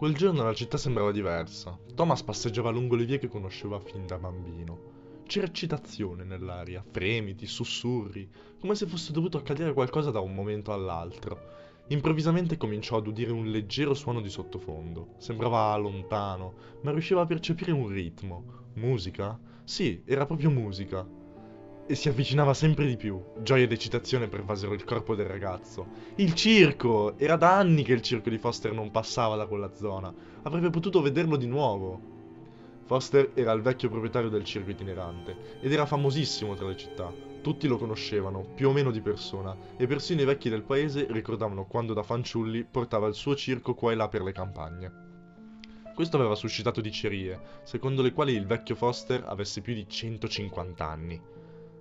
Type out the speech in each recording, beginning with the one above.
Quel giorno la città sembrava diversa. Thomas passeggiava lungo le vie che conosceva fin da bambino. C'era eccitazione nell'aria, fremiti, sussurri, come se fosse dovuto accadere qualcosa da un momento all'altro. Improvvisamente cominciò ad udire un leggero suono di sottofondo. Sembrava lontano, ma riusciva a percepire un ritmo. Musica? Sì, era proprio musica e si avvicinava sempre di più. Gioia ed eccitazione pervasero il corpo del ragazzo. Il circo! Era da anni che il circo di Foster non passava da quella zona. Avrebbe potuto vederlo di nuovo. Foster era il vecchio proprietario del circo itinerante ed era famosissimo tra le città. Tutti lo conoscevano, più o meno di persona, e persino i vecchi del paese ricordavano quando da fanciulli portava il suo circo qua e là per le campagne. Questo aveva suscitato dicerie, secondo le quali il vecchio Foster avesse più di 150 anni.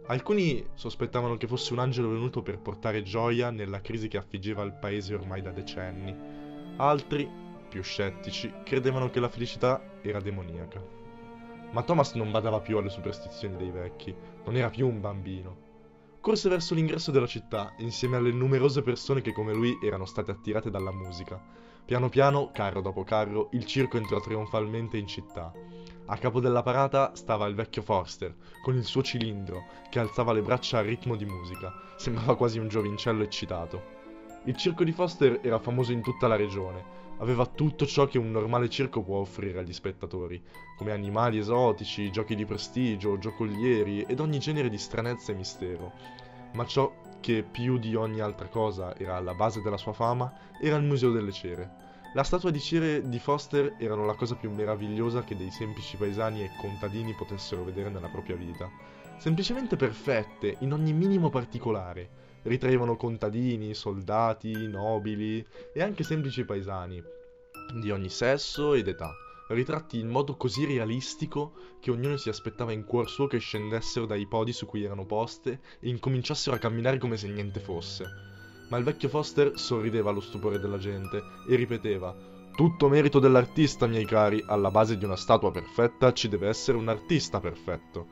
Alcuni sospettavano che fosse un angelo venuto per portare gioia nella crisi che affliggeva il paese ormai da decenni. Altri, più scettici, credevano che la felicità era demoniaca. Ma Thomas non badava più alle superstizioni dei vecchi, non era più un bambino. Corse verso l'ingresso della città, insieme alle numerose persone che come lui erano state attirate dalla musica. Piano piano, carro dopo carro, il circo entrò trionfalmente in città. A capo della parata stava il vecchio Forster, con il suo cilindro, che alzava le braccia a ritmo di musica. Sembrava quasi un giovincello eccitato. Il circo di Foster era famoso in tutta la regione. Aveva tutto ciò che un normale circo può offrire agli spettatori, come animali esotici, giochi di prestigio, giocolieri ed ogni genere di stranezza e mistero. Ma ciò che più di ogni altra cosa era alla base della sua fama era il Museo delle Cere la statua di cere di Foster erano la cosa più meravigliosa che dei semplici paesani e contadini potessero vedere nella propria vita. Semplicemente perfette, in ogni minimo particolare. Ritraevano contadini, soldati, nobili e anche semplici paesani, di ogni sesso ed età, ritratti in modo così realistico che ognuno si aspettava in cuor suo che scendessero dai podi su cui erano poste e incominciassero a camminare come se niente fosse ma il vecchio Foster sorrideva allo stupore della gente e ripeteva tutto merito dell'artista, miei cari, alla base di una statua perfetta ci deve essere un artista perfetto.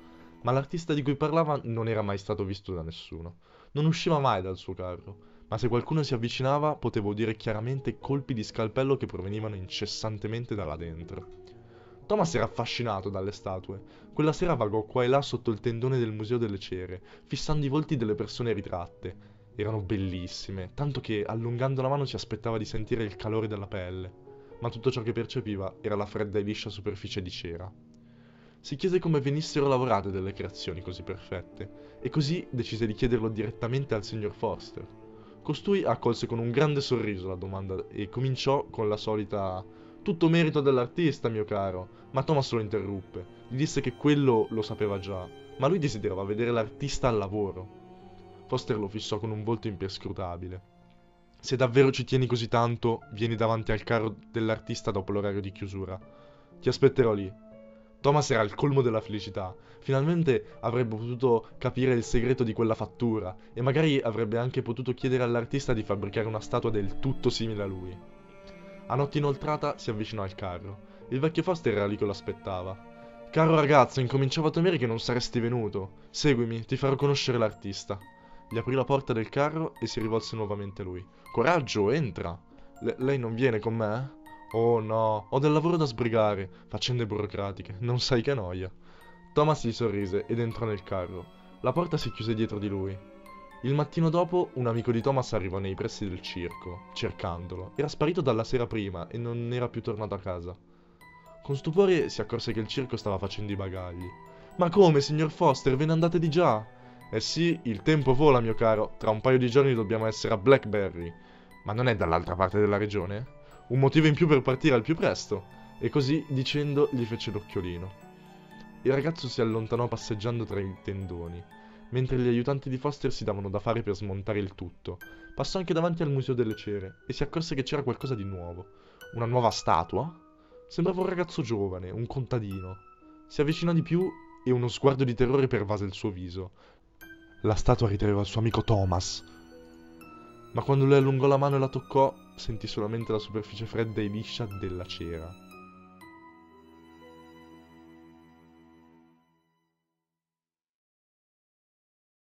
Ma l'artista di cui parlava non era mai stato visto da nessuno. Non usciva mai dal suo carro, ma se qualcuno si avvicinava potevo udire chiaramente colpi di scalpello che provenivano incessantemente da là dentro. Thomas era affascinato dalle statue. Quella sera vagò qua e là sotto il tendone del Museo delle Cere, fissando i volti delle persone ritratte erano bellissime, tanto che allungando la mano si aspettava di sentire il calore della pelle, ma tutto ciò che percepiva era la fredda e liscia superficie di cera. Si chiese come venissero lavorate delle creazioni così perfette, e così decise di chiederlo direttamente al signor Forster. Costui accolse con un grande sorriso la domanda e cominciò con la solita tutto merito dell'artista, mio caro, ma Thomas lo interruppe. Gli disse che quello lo sapeva già, ma lui desiderava vedere l'artista al lavoro. Foster lo fissò con un volto imperscrutabile. Se davvero ci tieni così tanto, vieni davanti al carro dell'artista dopo l'orario di chiusura. Ti aspetterò lì. Thomas era al colmo della felicità. Finalmente avrebbe potuto capire il segreto di quella fattura e magari avrebbe anche potuto chiedere all'artista di fabbricare una statua del tutto simile a lui. A notte inoltrata si avvicinò al carro. Il vecchio Foster era lì che lo aspettava. Caro ragazzo, incominciavo a temere che non saresti venuto. Seguimi, ti farò conoscere l'artista. Gli aprì la porta del carro e si rivolse nuovamente a lui. Coraggio, entra! Le- lei non viene con me? Oh no, ho del lavoro da sbrigare, faccende burocratiche, non sai che noia. Thomas gli sorrise ed entrò nel carro. La porta si chiuse dietro di lui. Il mattino dopo un amico di Thomas arrivò nei pressi del circo, cercandolo. Era sparito dalla sera prima e non era più tornato a casa. Con stupore si accorse che il circo stava facendo i bagagli. Ma come, signor Foster, ve ne andate di già? Eh sì, il tempo vola, mio caro. Tra un paio di giorni dobbiamo essere a Blackberry. Ma non è dall'altra parte della regione? Un motivo in più per partire al più presto. E così, dicendo, gli fece l'occhiolino. Il ragazzo si allontanò passeggiando tra i tendoni, mentre gli aiutanti di Foster si davano da fare per smontare il tutto. Passò anche davanti al Museo delle Cere e si accorse che c'era qualcosa di nuovo. Una nuova statua? Sembrava un ragazzo giovane, un contadino. Si avvicinò di più e uno sguardo di terrore pervase il suo viso. La statua ritraeva il suo amico Thomas. Ma quando lui allungò la mano e la toccò, sentì solamente la superficie fredda e liscia della cera.